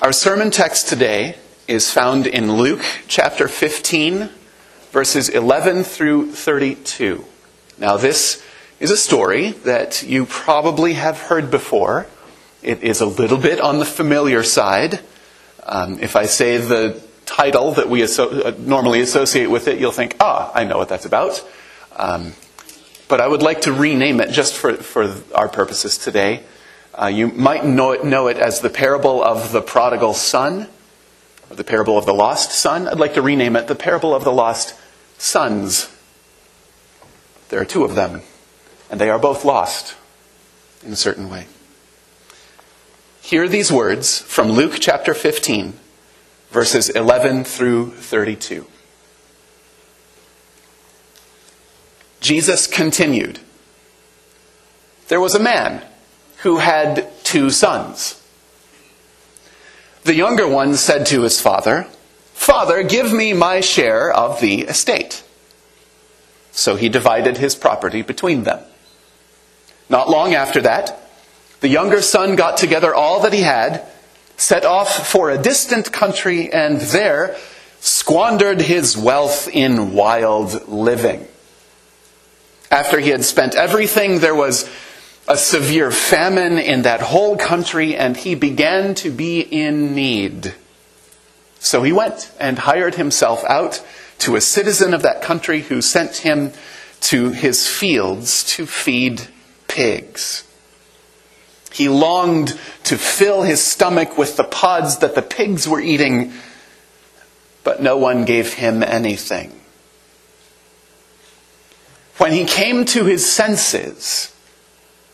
Our sermon text today is found in Luke chapter 15, verses 11 through 32. Now, this is a story that you probably have heard before. It is a little bit on the familiar side. Um, if I say the title that we uh, normally associate with it, you'll think, ah, I know what that's about. Um, but I would like to rename it just for, for our purposes today. Uh, you might know it, know it as the parable of the prodigal son, or the parable of the lost son. I'd like to rename it the parable of the lost sons. There are two of them, and they are both lost in a certain way. Hear these words from Luke chapter 15, verses 11 through 32. Jesus continued There was a man who had two sons. The younger one said to his father, Father, give me my share of the estate. So he divided his property between them. Not long after that, the younger son got together all that he had, set off for a distant country, and there squandered his wealth in wild living. After he had spent everything, there was a severe famine in that whole country, and he began to be in need. So he went and hired himself out to a citizen of that country who sent him to his fields to feed pigs. He longed to fill his stomach with the pods that the pigs were eating, but no one gave him anything. When he came to his senses,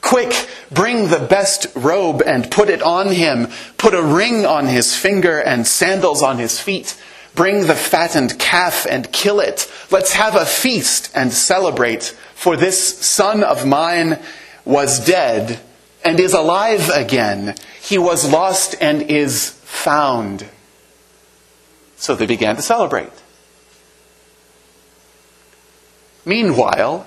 Quick, bring the best robe and put it on him. Put a ring on his finger and sandals on his feet. Bring the fattened calf and kill it. Let's have a feast and celebrate. For this son of mine was dead and is alive again. He was lost and is found. So they began to celebrate. Meanwhile,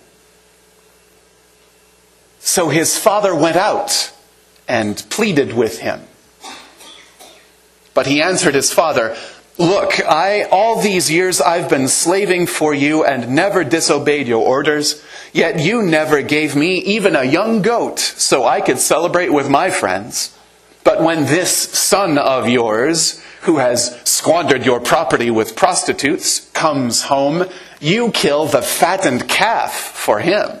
So his father went out and pleaded with him. But he answered his father, Look, I, all these years I've been slaving for you and never disobeyed your orders, yet you never gave me even a young goat so I could celebrate with my friends. But when this son of yours, who has squandered your property with prostitutes, comes home, you kill the fattened calf for him.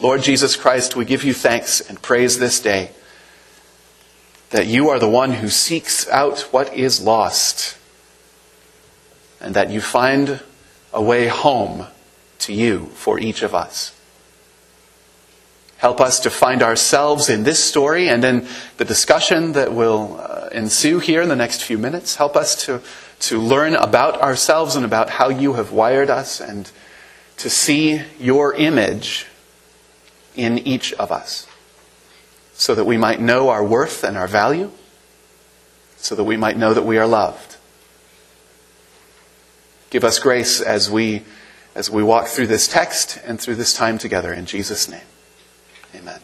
Lord Jesus Christ, we give you thanks and praise this day that you are the one who seeks out what is lost, and that you find a way home to you for each of us. Help us to find ourselves in this story and in the discussion that will uh, ensue here in the next few minutes. Help us to, to learn about ourselves and about how you have wired us and to see your image in each of us so that we might know our worth and our value, so that we might know that we are loved. Give us grace as we, as we walk through this text and through this time together in Jesus' name. Amen.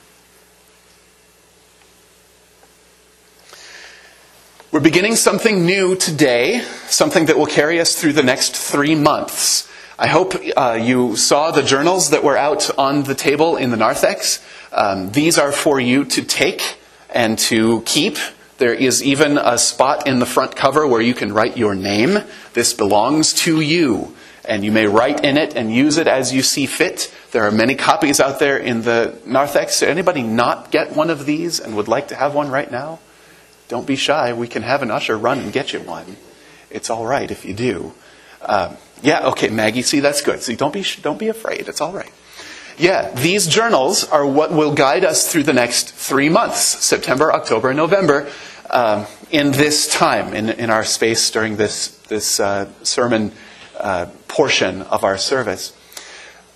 We're beginning something new today, something that will carry us through the next three months. I hope uh, you saw the journals that were out on the table in the narthex. Um, these are for you to take and to keep. There is even a spot in the front cover where you can write your name. This belongs to you. And you may write in it and use it as you see fit. There are many copies out there in the narthex. Did anybody not get one of these and would like to have one right now? Don't be shy. We can have an usher run and get you one. It's all right if you do. Um, yeah, okay, Maggie, see, that's good. See, don't be, don't be afraid. It's all right. Yeah, these journals are what will guide us through the next three months September, October, and November um, in this time, in, in our space during this, this uh, sermon uh, portion of our service.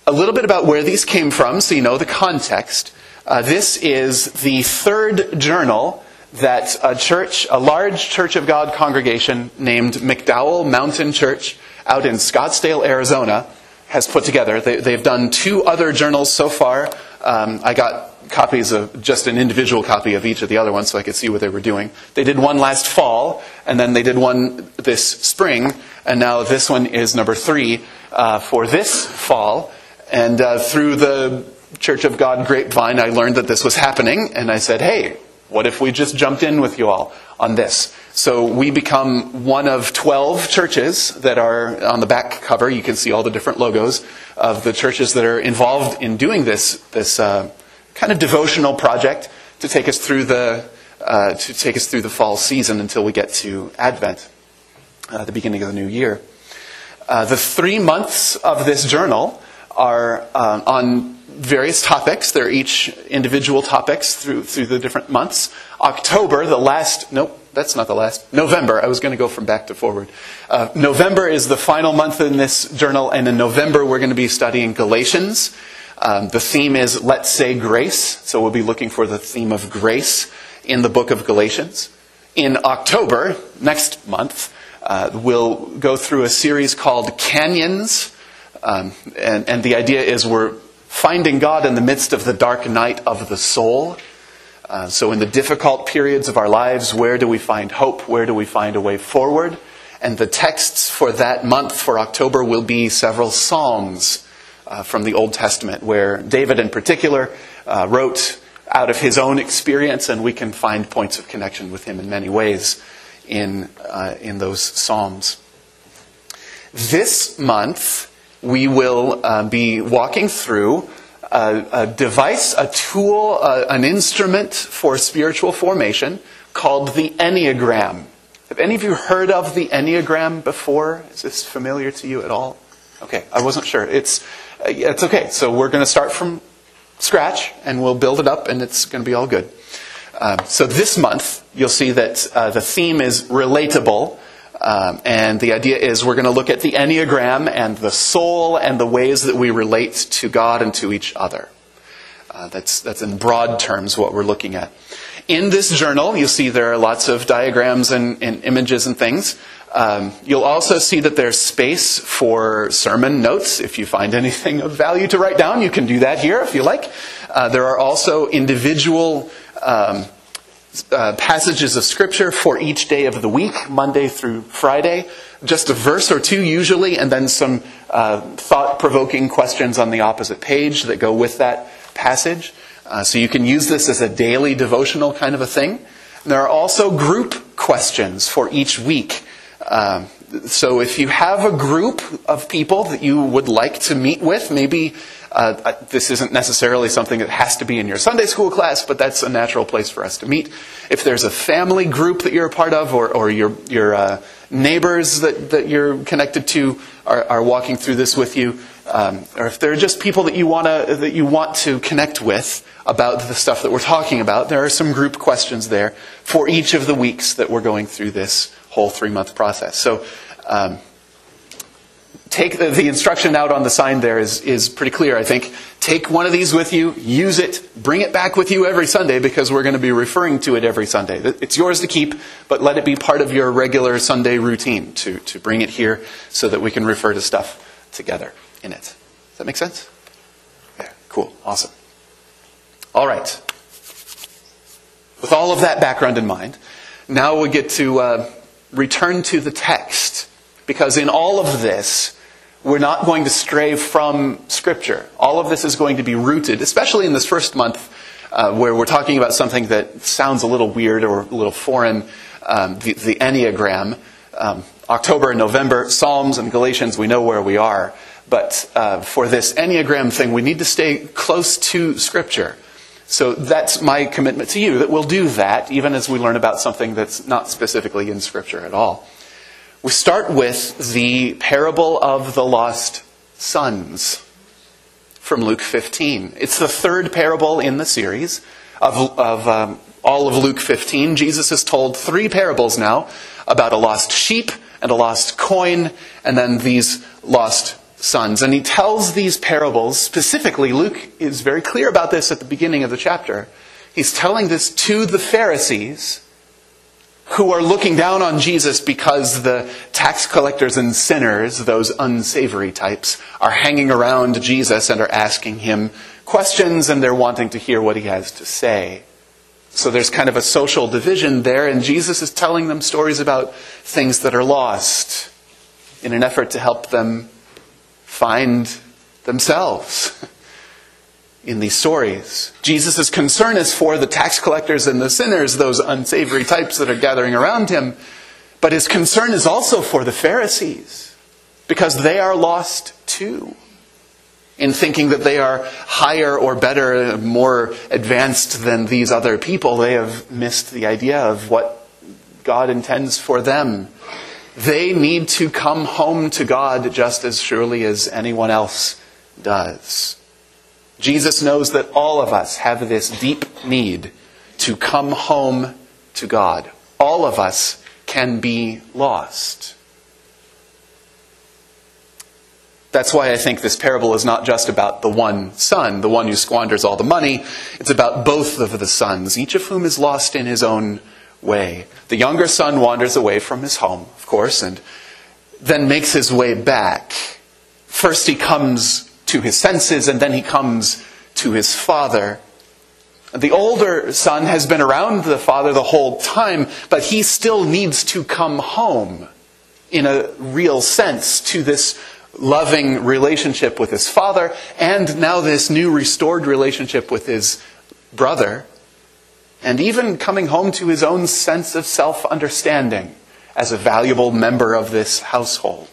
A little bit about where these came from so you know the context. Uh, this is the third journal that a church, a large Church of God congregation named McDowell Mountain Church out in Scottsdale, Arizona, has put together. They, have done two other journals so far. Um, I got copies of just an individual copy of each of the other ones so I could see what they were doing. They did one last fall, and then they did one this spring, and now this one is number three uh, for this fall. And uh, through the Church of God grapevine, I learned that this was happening, and I said, hey, what if we just jumped in with you all on this? So we become one of 12 churches that are on the back cover. You can see all the different logos of the churches that are involved in doing this, this uh, kind of devotional project to take us through the, uh, to take us through the fall season until we get to Advent, uh, the beginning of the new year. Uh, the three months of this journal are um, on various topics. They're each individual topics through, through the different months. October, the last, nope, that's not the last. November, I was going to go from back to forward. Uh, November is the final month in this journal, and in November we're going to be studying Galatians. Um, the theme is Let's Say Grace, so we'll be looking for the theme of grace in the book of Galatians. In October, next month, uh, we'll go through a series called Canyons. Um, and, and the idea is we're finding God in the midst of the dark night of the soul. Uh, so, in the difficult periods of our lives, where do we find hope? Where do we find a way forward? And the texts for that month, for October, will be several Psalms uh, from the Old Testament, where David, in particular, uh, wrote out of his own experience, and we can find points of connection with him in many ways in, uh, in those Psalms. This month, we will uh, be walking through a, a device, a tool, uh, an instrument for spiritual formation called the Enneagram. Have any of you heard of the Enneagram before? Is this familiar to you at all? Okay, I wasn't sure. It's, it's okay. So we're going to start from scratch and we'll build it up and it's going to be all good. Um, so this month, you'll see that uh, the theme is relatable. Um, and the idea is we're going to look at the Enneagram and the soul and the ways that we relate to God and to each other. Uh, that's, that's in broad terms what we're looking at. In this journal, you'll see there are lots of diagrams and, and images and things. Um, you'll also see that there's space for sermon notes. If you find anything of value to write down, you can do that here if you like. Uh, there are also individual um, uh, passages of Scripture for each day of the week, Monday through Friday. Just a verse or two usually, and then some uh, thought provoking questions on the opposite page that go with that passage. Uh, so you can use this as a daily devotional kind of a thing. And there are also group questions for each week. Um, so if you have a group of people that you would like to meet with, maybe Uh, this isn't necessarily something that has to be in your Sunday school class, but that's a natural place for us to meet. If there's a family group that you're a part of, or, or your, your uh, neighbors that, that you're connected to are, are walking through this with you, um, or if there are just people that you, wanna, that you want to connect with about the stuff that we're talking about, there are some group questions there for each of the weeks that we're going through this whole three month process. So, um, take the, the, instruction out on the sign there is, is pretty clear, I think. Take one of these with you, use it, bring it back with you every Sunday because we're going to be referring to it every Sunday. It's yours to keep, but let it be part of your regular Sunday routine to, to bring it here so that we can refer to stuff together in it. Does that make sense? Yeah, cool, awesome. All right. With all of that background in mind, now we get to uh, return to the text because in all of this, we're not going to stray from Scripture. All of this is going to be rooted, especially in this first month, uh, where we're talking about something that sounds a little weird or a little foreign um, the, the, Enneagram. Um, October and November, Psalms and Galatians, we know where we are. But uh, for this Enneagram thing, we need to stay close to Scripture. So that's my commitment to you, that we'll do that, even as we learn about something that's not specifically in Scripture at all. We start with the parable of the lost sons from Luke 15. It's the third parable in the series of, of um, all of Luke 15. Jesus has told three parables now about a lost sheep and a lost coin, and then these lost sons. And he tells these parables, specifically, Luke is very clear about this at the beginning of the chapter. He's telling this to the Pharisees who are looking down on Jesus because the tax collectors and sinners, those unsavory types, are hanging around Jesus and are asking him questions and they're wanting to hear what he has to say. So there's kind of a social division there, and Jesus is telling them stories about things that are lost in an effort to help them find themselves in these stories. Jesus' concern is for the tax collectors and the sinners, those unsavory types that are gathering around him. But his concern is also for the Pharisees, because they are lost too. In thinking that they are higher or better, more advanced than these other people, they have missed the idea of what God intends for them they need to come home to God just as surely as anyone else does. Jesus knows that all of us have this deep need to come home to God. All of us can be lost. That's why I think this parable is not just about the one son, the one who squanders all the money. It's about both of the sons, each of whom is lost in his own way. The younger son wanders away from his home, of course, and then makes his way back. First, he comes to his senses, and then he comes to his father. The older son has been around the father the whole time, but he still needs to come home in a real sense to this loving relationship with his father and now this new restored relationship with his brother and even coming home to his own sense of self understanding as a valuable member of this household.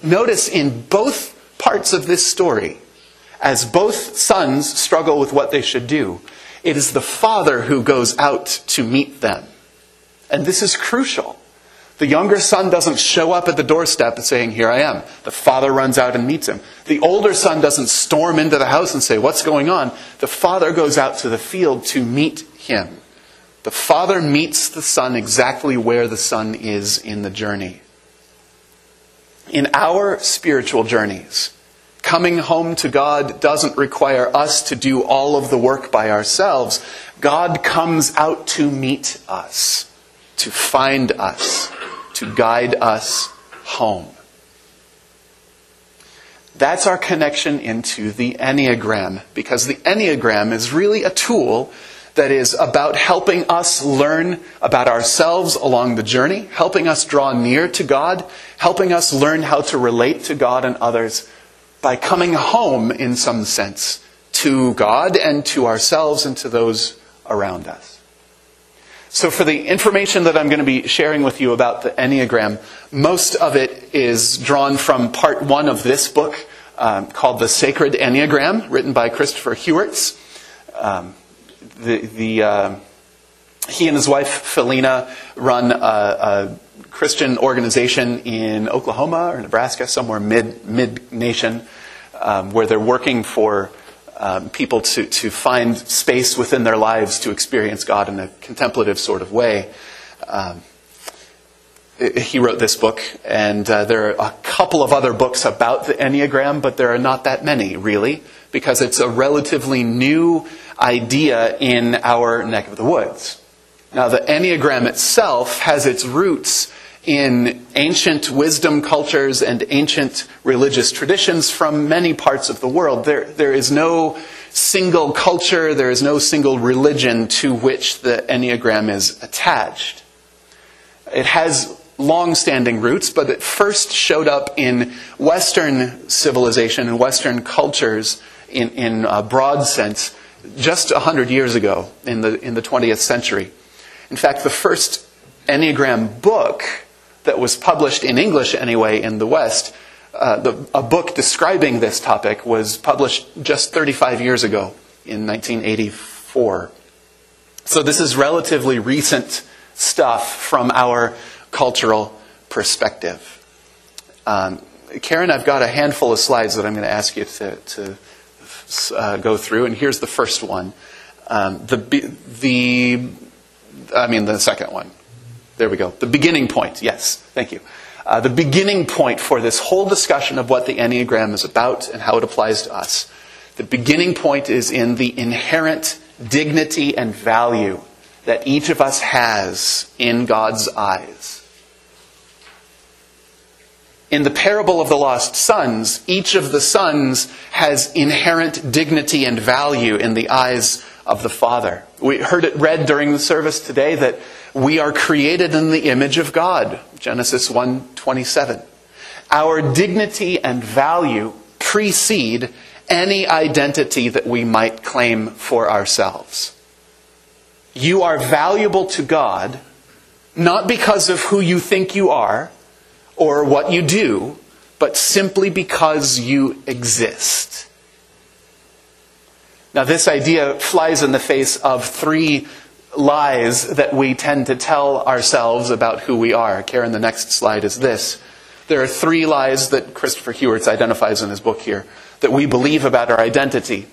Notice in both parts of this story, as both sons struggle with what they should do, it is the father who goes out to meet them. And this is crucial. The younger son doesn't show up at the doorstep saying, Here I am. The father runs out and meets him. The older son doesn't storm into the house and say, What's going on? The father goes out to the field to meet him. The father meets the son exactly where the son is in the journey. In our spiritual journeys, coming home to God doesn't require us to do all of the work by ourselves. God comes out to meet us, to find us to guide us home. That's our connection into the Enneagram, because the Enneagram is really a tool that is about helping us learn about ourselves along the journey, helping us draw near to God, helping us learn how to relate to God and others by coming home, in some sense, to God and to ourselves and to those around us. So, for the information that I'm going to be sharing with you about the Enneagram, most of it is drawn from part one of this book, um, called The Sacred Enneagram, written by Christopher Heuertz. Um, the, the, uh, he and his wife, Phileena, run a, a, Christian organization in Oklahoma or Nebraska, somewhere mid, mid nation, um, where they're working for um, people to, to find space within their lives to experience God in a contemplative sort of way. Um, he wrote this book, and uh, there are a couple of other books about the Enneagram, but there are not that many, really, because it's a relatively new idea in our neck of the woods. Now, the Enneagram itself has its roots in ancient wisdom cultures and ancient religious traditions from many parts of the world. There, there is no single culture, there is no single religion to which the Enneagram is attached. It has long standing roots, but it first showed up in Western civilization and Western cultures in, in a broad sense just 100 years ago in the, in the 20th century. In fact, the first Enneagram book that was published in English anyway in the West, uh, the, a book describing this topic was published just 35 years ago in 1984. So this is relatively recent stuff from our cultural perspective. Um, Karen, I've got a handful of slides that I'm going to ask you to, to uh, go through, and here's the first one. Um, the, the, I mean, the second one. There we go. The beginning point. Yes, thank you. Uh, the beginning point for this whole discussion of what the Enneagram is about and how it applies to us. The beginning point is in the inherent dignity and value that each of us has in God's eyes. In the parable of the lost sons, each of the sons has inherent dignity and value in the eyes of the Father. We heard it read during the service today that we are created in the image of God. Genesis 1:27. Our dignity and value precede any identity that we might claim for ourselves. You are valuable to God not because of who you think you are, or what you do, but simply because you exist. Now, this idea flies in the face of three lies that we tend to tell ourselves about who we are. Karen, the next slide is this. There are three lies that Christopher Heuertz identifies in his book here that we believe about our identity.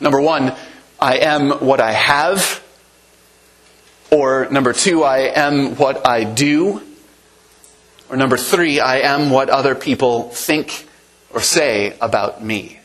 Number one, I am what I have. Or number two, I am what I do. Or number three, I am what other people think or say about me.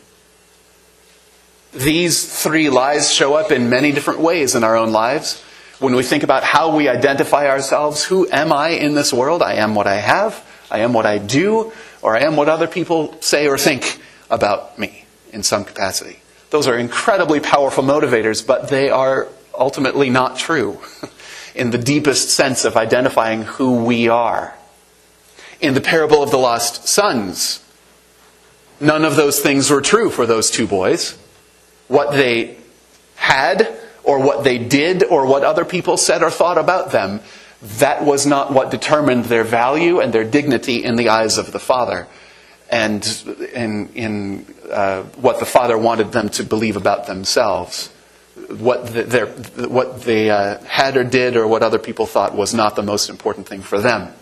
These three lies show up in many different ways in our own lives. When we think about how we identify ourselves, who am I in this world? I am what I have, I am what I do, or I am what other people say or think about me in some capacity. Those are incredibly powerful motivators, but they are ultimately not true in the deepest sense of identifying who we are in the parable of the lost sons. None of those things were true for those two boys. What they had, or what they did, or what other people said or thought about them, that was not what determined their value and their dignity in the eyes of the Father, and in, in uh, what the Father wanted them to believe about themselves. What, the, what they uh, had or did, or what other people thought, was not the most important thing for them.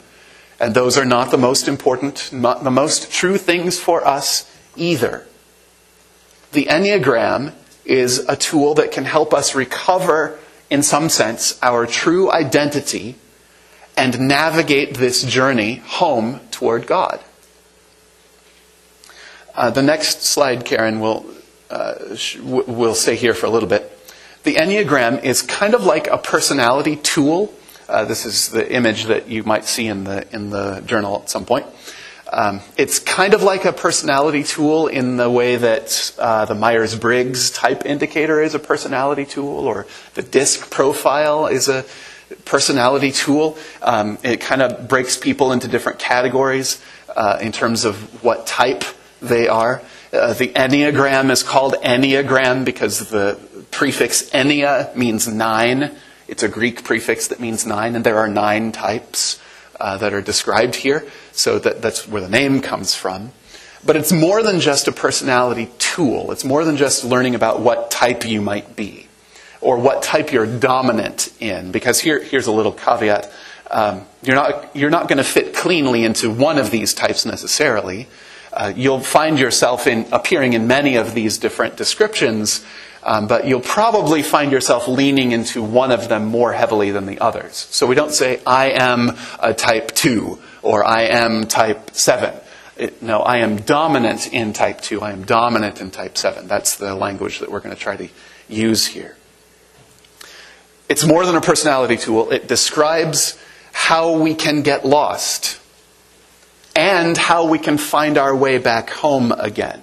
And those are not the most important, not the most true things for us either. The Enneagram is a tool that can help us recover, in some sense, our true identity and navigate this journey home toward God. Uh, the next slide, Karen, will uh, will stay here for a little bit. The Enneagram is kind of like a personality tool uh, this is the image that you might see in the, in the journal at some point. Um, it's kind of like a personality tool in the way that uh, the Myers Briggs type indicator is a personality tool, or the DISC profile is a personality tool. Um, it kind of breaks people into different categories uh, in terms of what type they are. Uh, the Enneagram is called Enneagram because the prefix Ennea means nine. It's a Greek prefix that means nine, and there are nine types uh, that are described here. So that, that's where the name comes from. But it's more than just a personality tool. It's more than just learning about what type you might be or what type you're dominant in. Because here, here's a little caveat. Um, you're not, you're not going to fit cleanly into one of these types necessarily. Uh, you'll find yourself in, appearing in many of these different descriptions, um, but you'll probably find yourself leaning into one of them more heavily than the others. So we don't say, I am a type 2 or I am type 7. It, no, I am dominant in type 2. I am dominant in type 7. That's the language that we're going to try to use here. It's more than a personality tool. It describes how we can get lost and how we can find our way back home again.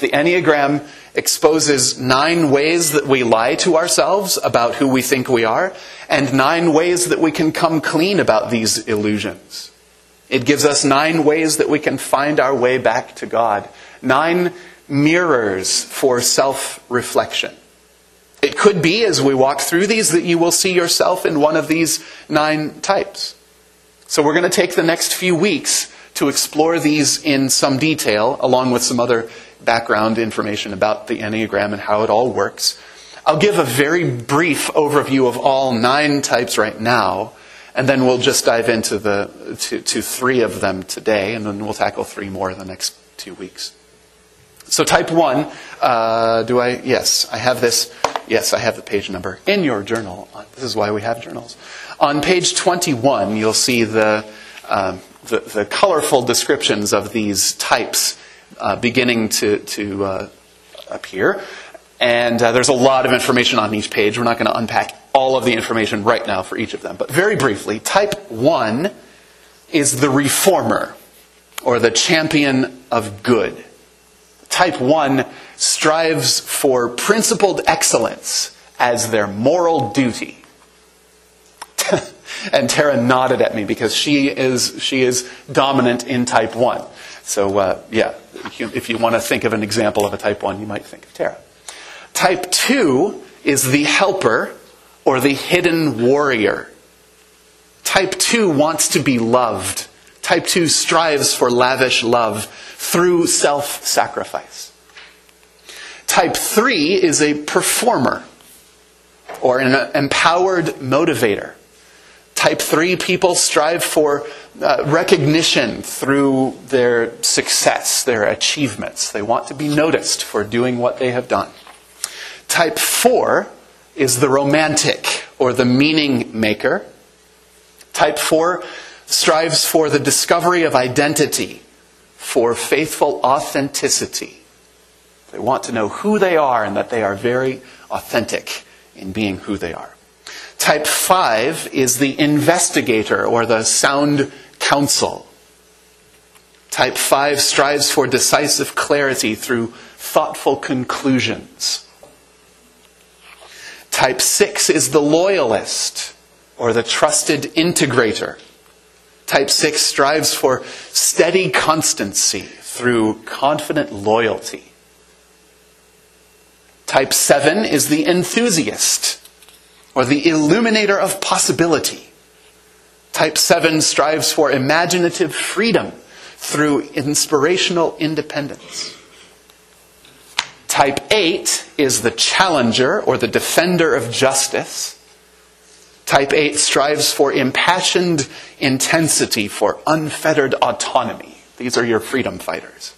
The Enneagram exposes nine ways that we lie to ourselves about who we think we are, and nine ways that we can come clean about these illusions. It gives us nine ways that we can find our way back to God, nine mirrors for self reflection. It could be, as we walk through these, that you will see yourself in one of these nine types. So we're going to take the next few weeks to explore these in some detail, along with some other background information about the Enneagram and how it all works. I'll give a very brief overview of all nine types right now, and then we'll just dive into the to, to three of them today, and then we'll tackle three more in the next two weeks. So, type one, uh, do I? Yes, I have this. Yes, I have the page number in your journal. This is why we have journals. On page 21, you'll see the, uh, the, the, colorful descriptions of these types uh, beginning to, to uh, appear. And uh, there's a lot of information on each page. We're not going to unpack all of the information right now for each of them. But very briefly, type 1 is the reformer or the champion of good. Type 1 strives for principled excellence as their moral duty. and Tara nodded at me because she is, she is dominant in type 1. So, uh, yeah, if you want to think of an example of a type 1, you might think of Tara. Type 2 is the helper or the hidden warrior. Type 2 wants to be loved. Type 2 strives for lavish love through self sacrifice. Type 3 is a performer or an empowered motivator. Type 3 people strive for uh, recognition through their success, their achievements. They want to be noticed for doing what they have done. Type 4 is the romantic or the meaning maker. Type 4 strives for the discovery of identity, for faithful authenticity. They want to know who they are and that they are very authentic in being who they are. Type 5 is the investigator or the sound counsel. Type 5 strives for decisive clarity through thoughtful conclusions. Type 6 is the loyalist or the trusted integrator. Type 6 strives for steady constancy through confident loyalty. Type 7 is the enthusiast or the illuminator of possibility. Type 7 strives for imaginative freedom through inspirational independence. Type 8 is the challenger or the defender of justice. Type 8 strives for impassioned intensity, for unfettered autonomy. These are your freedom fighters.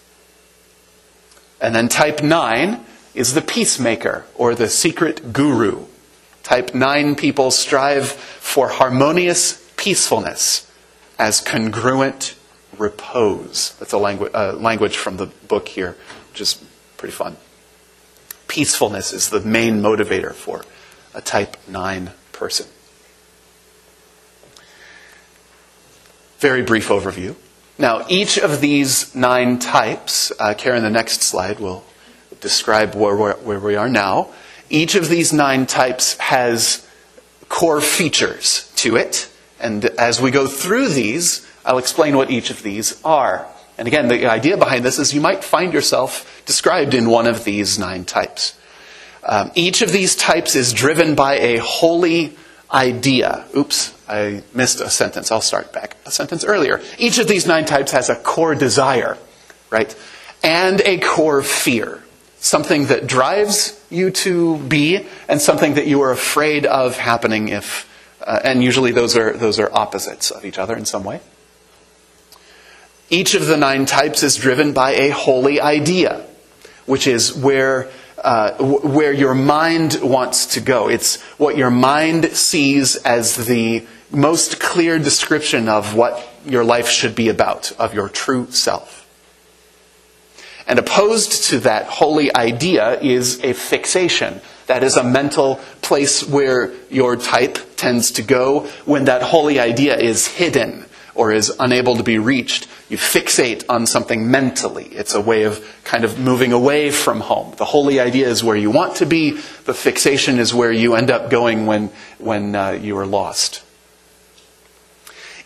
And then type 9 is the peacemaker or the secret guru. Type 9 people strive for harmonious peacefulness as congruent repose. That's a langu- uh, language from the book here, which is pretty fun. Peacefulness is the main motivator for a type 9 person. Very brief overview. Now, each of these nine types, uh, Karen, the next slide will describe where, where we are now. Each of these nine types has core features to it. And as we go through these, I'll explain what each of these are. And again, the idea behind this is you might find yourself described in one of these nine types. Um, each of these types is driven by a holy idea. Oops, I missed a sentence. I'll start back a sentence earlier. Each of these nine types has a core desire, right? And a core fear. Something that drives you to be and something that you are afraid of happening if, uh, and usually those are, those are opposites of each other in some way. Each of the nine types is driven by a holy idea, which is where uh, where your mind wants to go. It's what your mind sees as the most clear description of what your life should be about, of your true self. And opposed to that holy idea is a fixation. That is a mental place where your type tends to go when that holy idea is hidden or is unable to be reached. You fixate on something mentally. It's a way of kind of moving away from home. The holy idea is where you want to be. The fixation is where you end up going when, when uh, you are lost.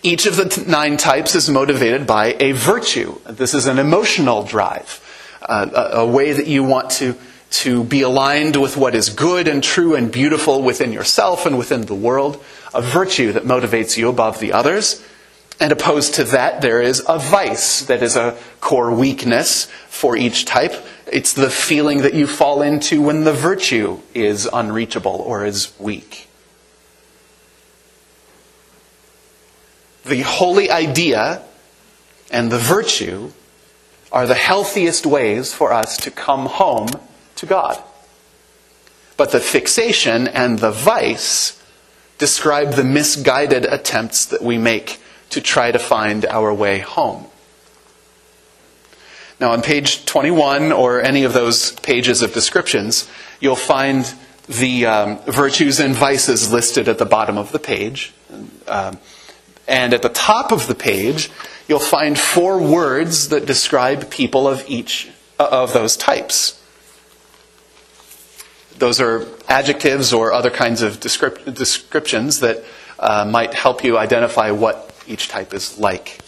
Each of the t- nine types is motivated by a virtue. This is an emotional drive, uh, a, way that you want to, to be aligned with what is good and true and beautiful within yourself and within the world, a virtue that motivates you above the others and opposed to that, there is a vice that is a core weakness for each type. It's the feeling that you fall into when the virtue is unreachable or is weak. The holy idea and the virtue are the healthiest ways for us to come home to God. But the fixation and the vice describe the misguided attempts that we make to try to find our way home. Now, on page 21 or any of those pages of descriptions, you'll find the um, virtues and vices listed at the bottom of the page. Um, and at the top of the page, you'll find four words that describe people of each uh, of those types. Those are adjectives or other kinds of descrip- descriptions that uh, might help you identify what each type is like.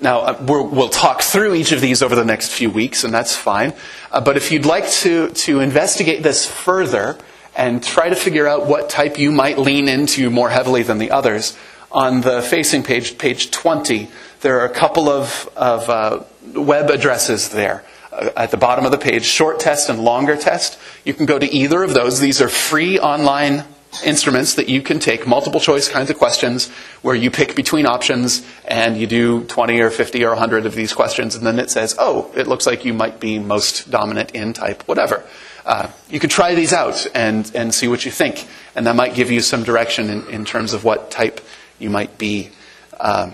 Now, uh, we will talk through each of these over the next few weeks, and that's fine. Uh, but if you'd like to, to investigate this further and try to figure out what type you might lean into more heavily than the others, on the facing page, page 20, there are a couple of, of uh, web addresses there. Uh, at the bottom of the page, short test and longer test. You can go to either of those. These are free online instruments that you can take multiple choice kinds of questions where you pick between options and you do 20 or 50 or 100 of these questions and then it says, oh, it looks like you might be most dominant in type whatever. Uh, you could try these out and, and see what you think, and that might give you some direction in, in terms of what type you might be, um,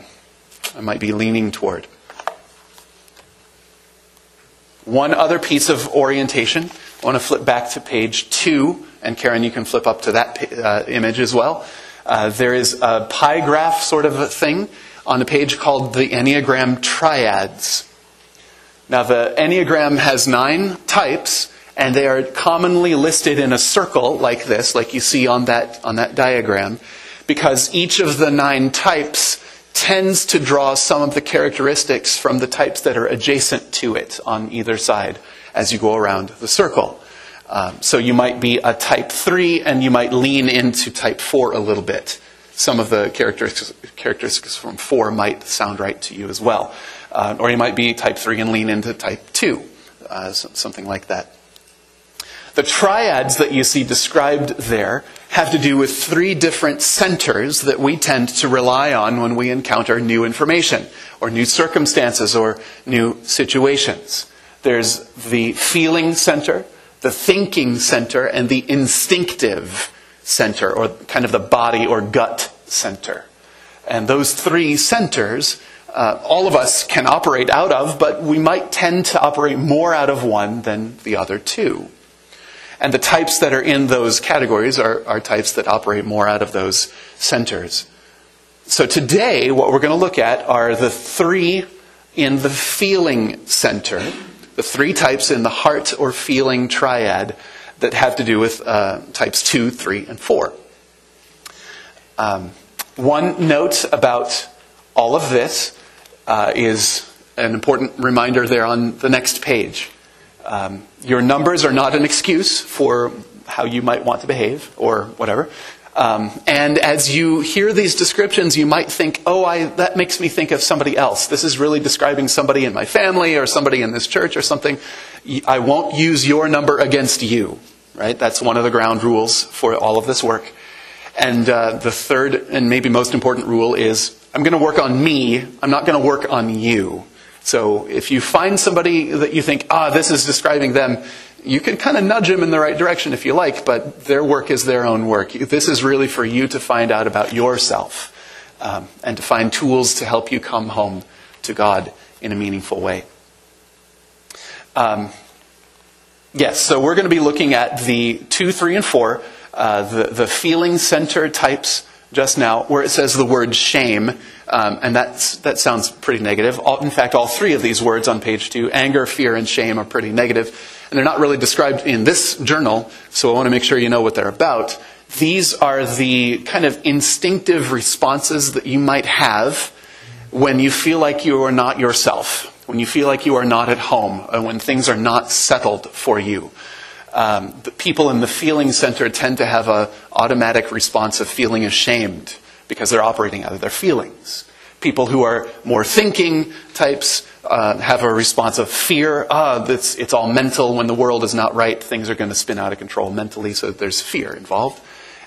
might be leaning toward. One other piece of orientation, I want to flip back to page two and Karen, you can flip up to that uh, image as well. Uh, there is a pie graph sort of a thing on a page called the Enneagram Triads. Now, the Enneagram has nine types, and they are commonly listed in a circle like this, like you see on that, on that diagram, because each of the nine types tends to draw some of the characteristics from the types that are adjacent to it on either side as you go around the circle. Um, so you might be a type 3 and you might lean into type 4 a little bit. Some of the characteristics, characteristics from 4 might sound right to you as well. Uh, or you might be type 3 and lean into type 2, uh, something like that. The triads that you see described there have to do with three different centers that we tend to rely on when we encounter new information or new circumstances or new situations. There's the feeling center, the thinking center and the instinctive center, or kind of the body or gut center. And those three centers, uh, all of us can operate out of, but we might tend to operate more out of one than the other two. And the types that are in those categories are, are types that operate more out of those centers. So today, what we're going to look at are the three in the feeling center the three types in the heart or feeling triad that have to do with uh, types 2, 3, and 4. Um, one note about all of this uh, is an important reminder there on the next page. Um, your numbers are not an excuse for how you might want to behave or whatever. Um, and as you hear these descriptions, you might think, oh, I, that makes me think of somebody else. This is really describing somebody in my family or somebody in this church or something. I won't use your number against you, right? That's one of the ground rules for all of this work. And uh, the third and maybe most important rule is I'm going to work on me, I'm not going to work on you. So if you find somebody that you think, ah, this is describing them, you can kind of nudge them in the right direction if you like, but their work is their own work. This is really for you to find out about yourself um, and to find tools to help you come home to God in a meaningful way. Um, yes, so we're going to be looking at the two, three, and four, uh, the, the feeling center types just now, where it says the word shame, um, and that's, that sounds pretty negative. All, in fact, all three of these words on page two, anger, fear, and shame, are pretty negative and they're not really described in this journal, so I want to make sure you know what they're about. These are the kind of instinctive responses that you might have when you feel like you are not yourself, when you feel like you are not at home, and when things are not settled for you. Um, the people in the feeling center tend to have an automatic response of feeling ashamed because they're operating out of their feelings. People who are more thinking types uh, have a response of fear. Ah, it's, it's all mental. When the world is not right, things are going to spin out of control mentally, so there's fear involved.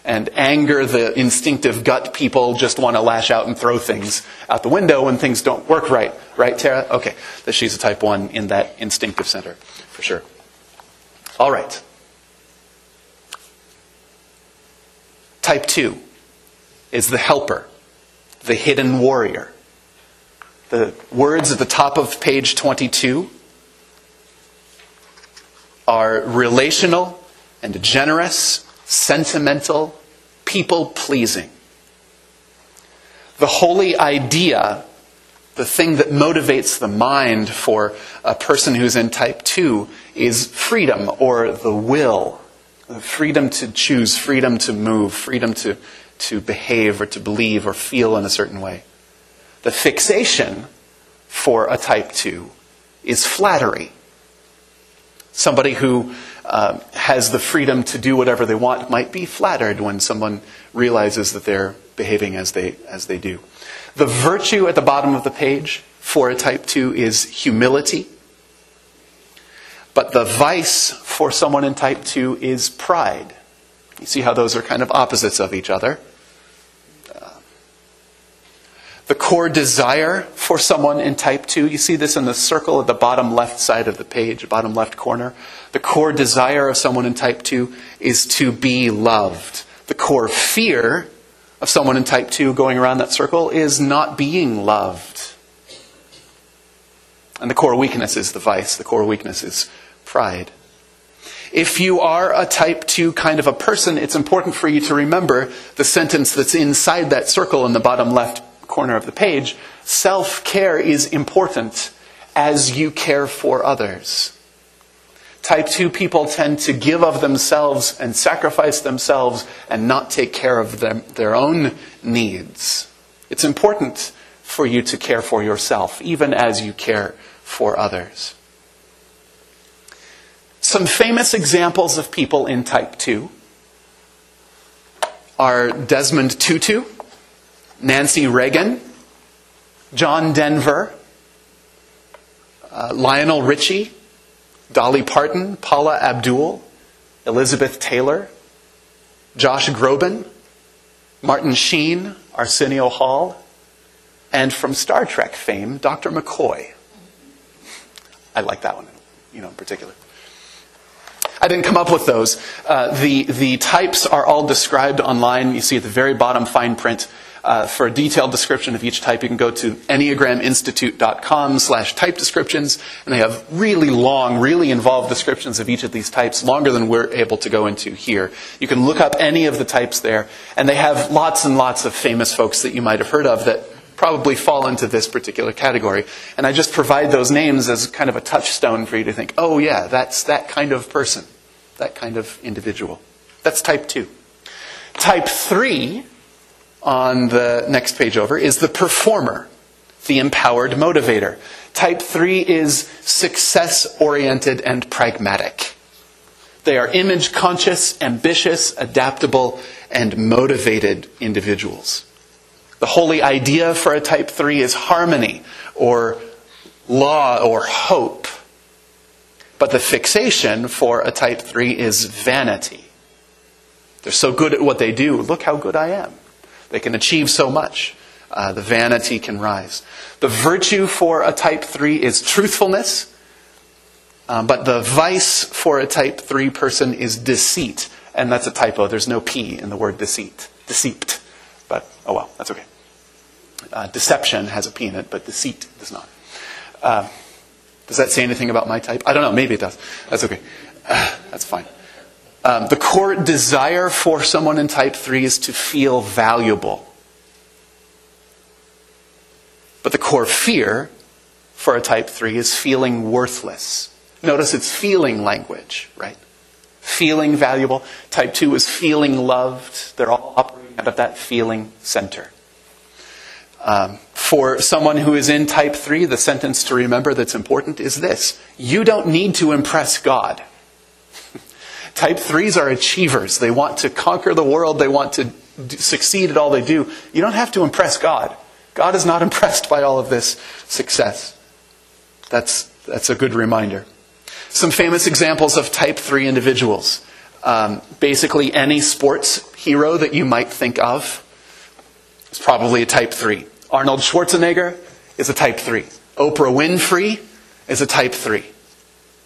And anger, the instinctive gut people just want to lash out and throw things out the window when things don't work right. Right, Tara? Okay. That she's a type 1 in that instinctive center, for sure. All right. Type 2 is the helper the hidden warrior. The words at the top of page 22 are relational and generous, sentimental, people pleasing. The holy idea, the thing that motivates the mind for a person who's in type 2, is freedom or the will. Freedom to choose, freedom to move, freedom to to behave or to believe or feel in a certain way. The fixation for a type 2 is flattery. Somebody who uh, has the freedom to do whatever they want might be flattered when someone realizes that they're behaving as they, as they do. The virtue at the bottom of the page for a type 2 is humility. But the vice for someone in type 2 is pride. You see how those are kind of opposites of each other. Uh, the core desire for someone in type 2, you see this in the circle at the bottom left side of the page, bottom left corner. The core desire of someone in type 2 is to be loved. The core fear of someone in type 2 going around that circle is not being loved. And the core weakness is the vice, the core weakness is pride. If you are a type 2 kind of a person, it's important for you to remember the sentence that's inside that circle in the bottom left corner of the page, self care is important as you care for others. Type 2 people tend to give of themselves and sacrifice themselves and not take care of them, their own needs. It's important for you to care for yourself, even as you care for others. Some famous examples of people in type 2 are Desmond Tutu, Nancy Reagan, John Denver, uh, Lionel Richie, Dolly Parton, Paula Abdul, Elizabeth Taylor, Josh Groban, Martin Sheen, Arsenio Hall, and from Star Trek fame, Dr. McCoy. I like that one, you know, in particular. I didn't come up with those. Uh, the, the types are all described online. You see at the very bottom fine print. Uh, for a detailed description of each type, you can go to enneagraminstitute.com slash type descriptions, and they have really long, really involved descriptions of each of these types, longer than we're able to go into here. You can look up any of the types there, and they have lots and lots of famous folks that you might have heard of that probably fall into this particular category. And I just provide those names as kind of a touchstone for you to think, oh, yeah, that's that kind of person, that kind of individual. That's type 2. Type 3 on the next page over is the performer, the empowered motivator. Type 3 is success oriented and pragmatic. They are image conscious, ambitious, adaptable, and motivated individuals. The holy idea for a type 3 is harmony or law or hope. But the fixation for a type 3 is vanity. They're so good at what they do. Look how good I am. They can achieve so much. Uh, the vanity can rise. The virtue for a type 3 is truthfulness, um, but the vice for a type 3 person is deceit. And that's a typo. There's no P in the word deceit. Deceit. But, oh well, that's okay. Uh, deception has a P in it, but deceit does not. Uh, does that say anything about my type? I don't know. Maybe it does. That's okay. Uh, that's fine. Um, the core desire for someone in type 3 is to feel valuable. But the core fear for a type 3 is feeling worthless. Notice it's feeling language, right? Feeling valuable. Type 2 is feeling loved. They're all operating out of that feeling center. Um, for someone who is in type 3, the sentence to remember that's important is this You don't need to impress God. type 3s are achievers. They want to conquer the world, they want to succeed at all they do. You don't have to impress God. God is not impressed by all of this success. That's, that's a good reminder. Some famous examples of type 3 individuals. Um, basically, any sports hero that you might think of is probably a type 3. Arnold Schwarzenegger is a type 3. Oprah Winfrey is a type 3.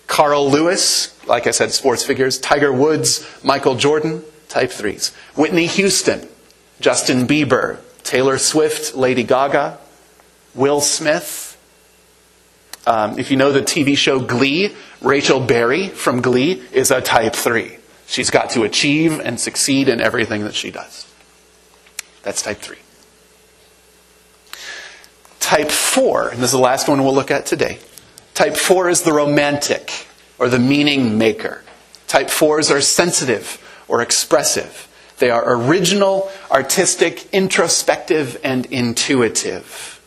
Carl Lewis, like I said, sports figures. Tiger Woods, Michael Jordan, type 3s. Whitney Houston, Justin Bieber, Taylor Swift, Lady Gaga, Will Smith. Um, if you know the TV show Glee, Rachel Berry from Glee is a type 3. She's got to achieve and succeed in everything that she does. That's type 3. Type 4, and this is the last one we'll look at today. Type 4 is the romantic or the meaning maker. Type 4s are sensitive or expressive. They are original, artistic, introspective, and intuitive.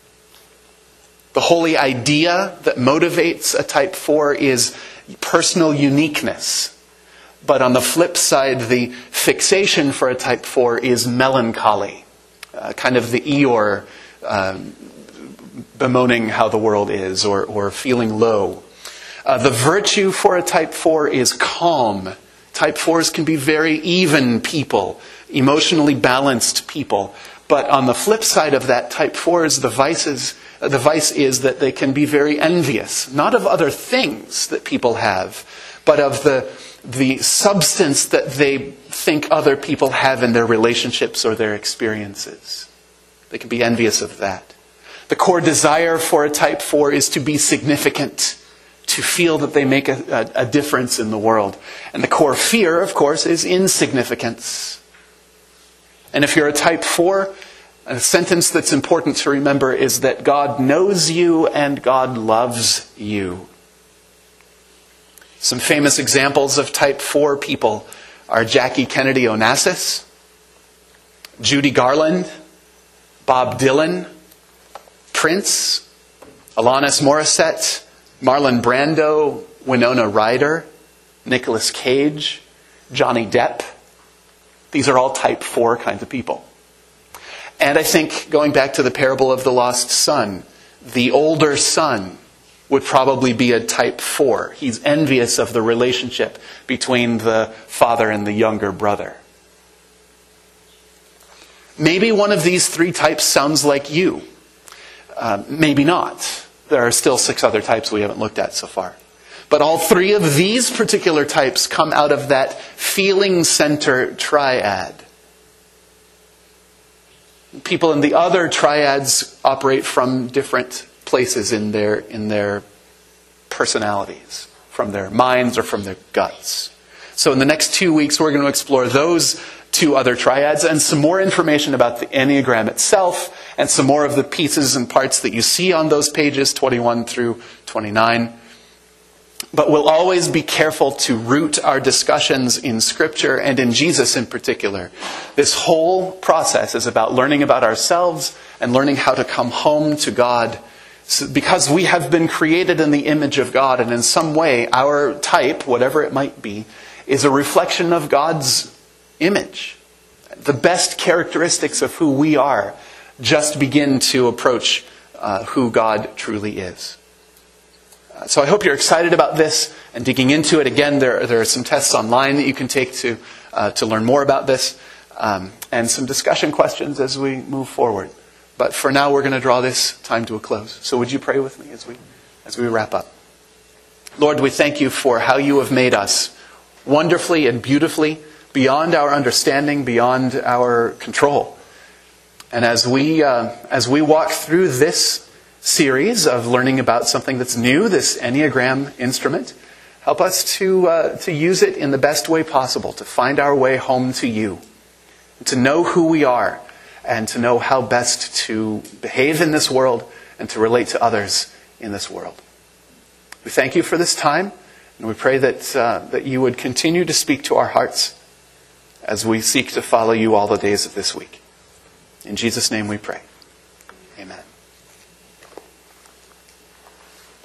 The holy idea that motivates a type 4 is personal uniqueness. But on the flip side, the fixation for a type 4 is melancholy, uh, kind of the Eeyore um, bemoaning how the world is or, or feeling low. Uh, the virtue for a type 4 is calm Type 4s can be very even people, emotionally balanced people. But on the flip side of that, type 4s, the vices, the vice is that they can be very envious, not of other things that people have, but of the, the substance that they think other people have in their relationships or their experiences. They can be envious of that. The core desire for a type 4 is to be significant to feel that they make a, a, a difference in the world. And the core fear, of course, is insignificance. And if you're a type 4, a sentence that's important to remember is that God knows you and God loves you. Some famous examples of type 4 people are Jackie Kennedy Onassis, Judy Garland, Bob Dylan, Prince, Alanis Morissette, Marlon Brando, Winona Ryder, Nicolas Cage, Johnny Depp. These are all type 4 kinds of people. And I think, going back to the parable of the lost son, the older son would probably be a type 4. He's envious of the relationship between the father and the younger brother. Maybe one of these three types sounds like you. Uh, maybe not. There are still six other types we haven't looked at so far. But all three of these particular types come out of that feeling center triad. People in the other triads operate from different places in their, in their personalities, from their minds or from their guts. So, in the next two weeks, we're going to explore those two other triads and some more information about the Enneagram itself and some more of the pieces and parts that you see on those pages 21 through 29. But we'll always be careful to root our discussions in Scripture and in Jesus in particular. This whole process is about learning about ourselves and learning how to come home to God because we have been created in the image of God, and in some way, our type, whatever it might be, is a reflection of God's image. The best characteristics of who we are just begin to approach uh, who God truly is. Uh, so I hope you're excited about this and digging into it. Again, there, there are some tests online that you can take to, uh, to learn more about this um, and some discussion questions as we move forward. But for now, we're going to draw this time to a close. So would you pray with me as we, as we wrap up? Lord, we thank you for how you have made us wonderfully and beautifully, beyond our understanding, beyond our control. And as we, uh, as we walk through this series of learning about something that's new, this Enneagram instrument, help us to, uh, to use it in the best way possible, to find our way home to you, to know who we are, and to know how best to behave in this world and to relate to others in this world. We thank you for this time, and we pray that, uh, that you would continue to speak to our hearts as we seek to follow you all the days of this week. In Jesus' name we pray. Amen.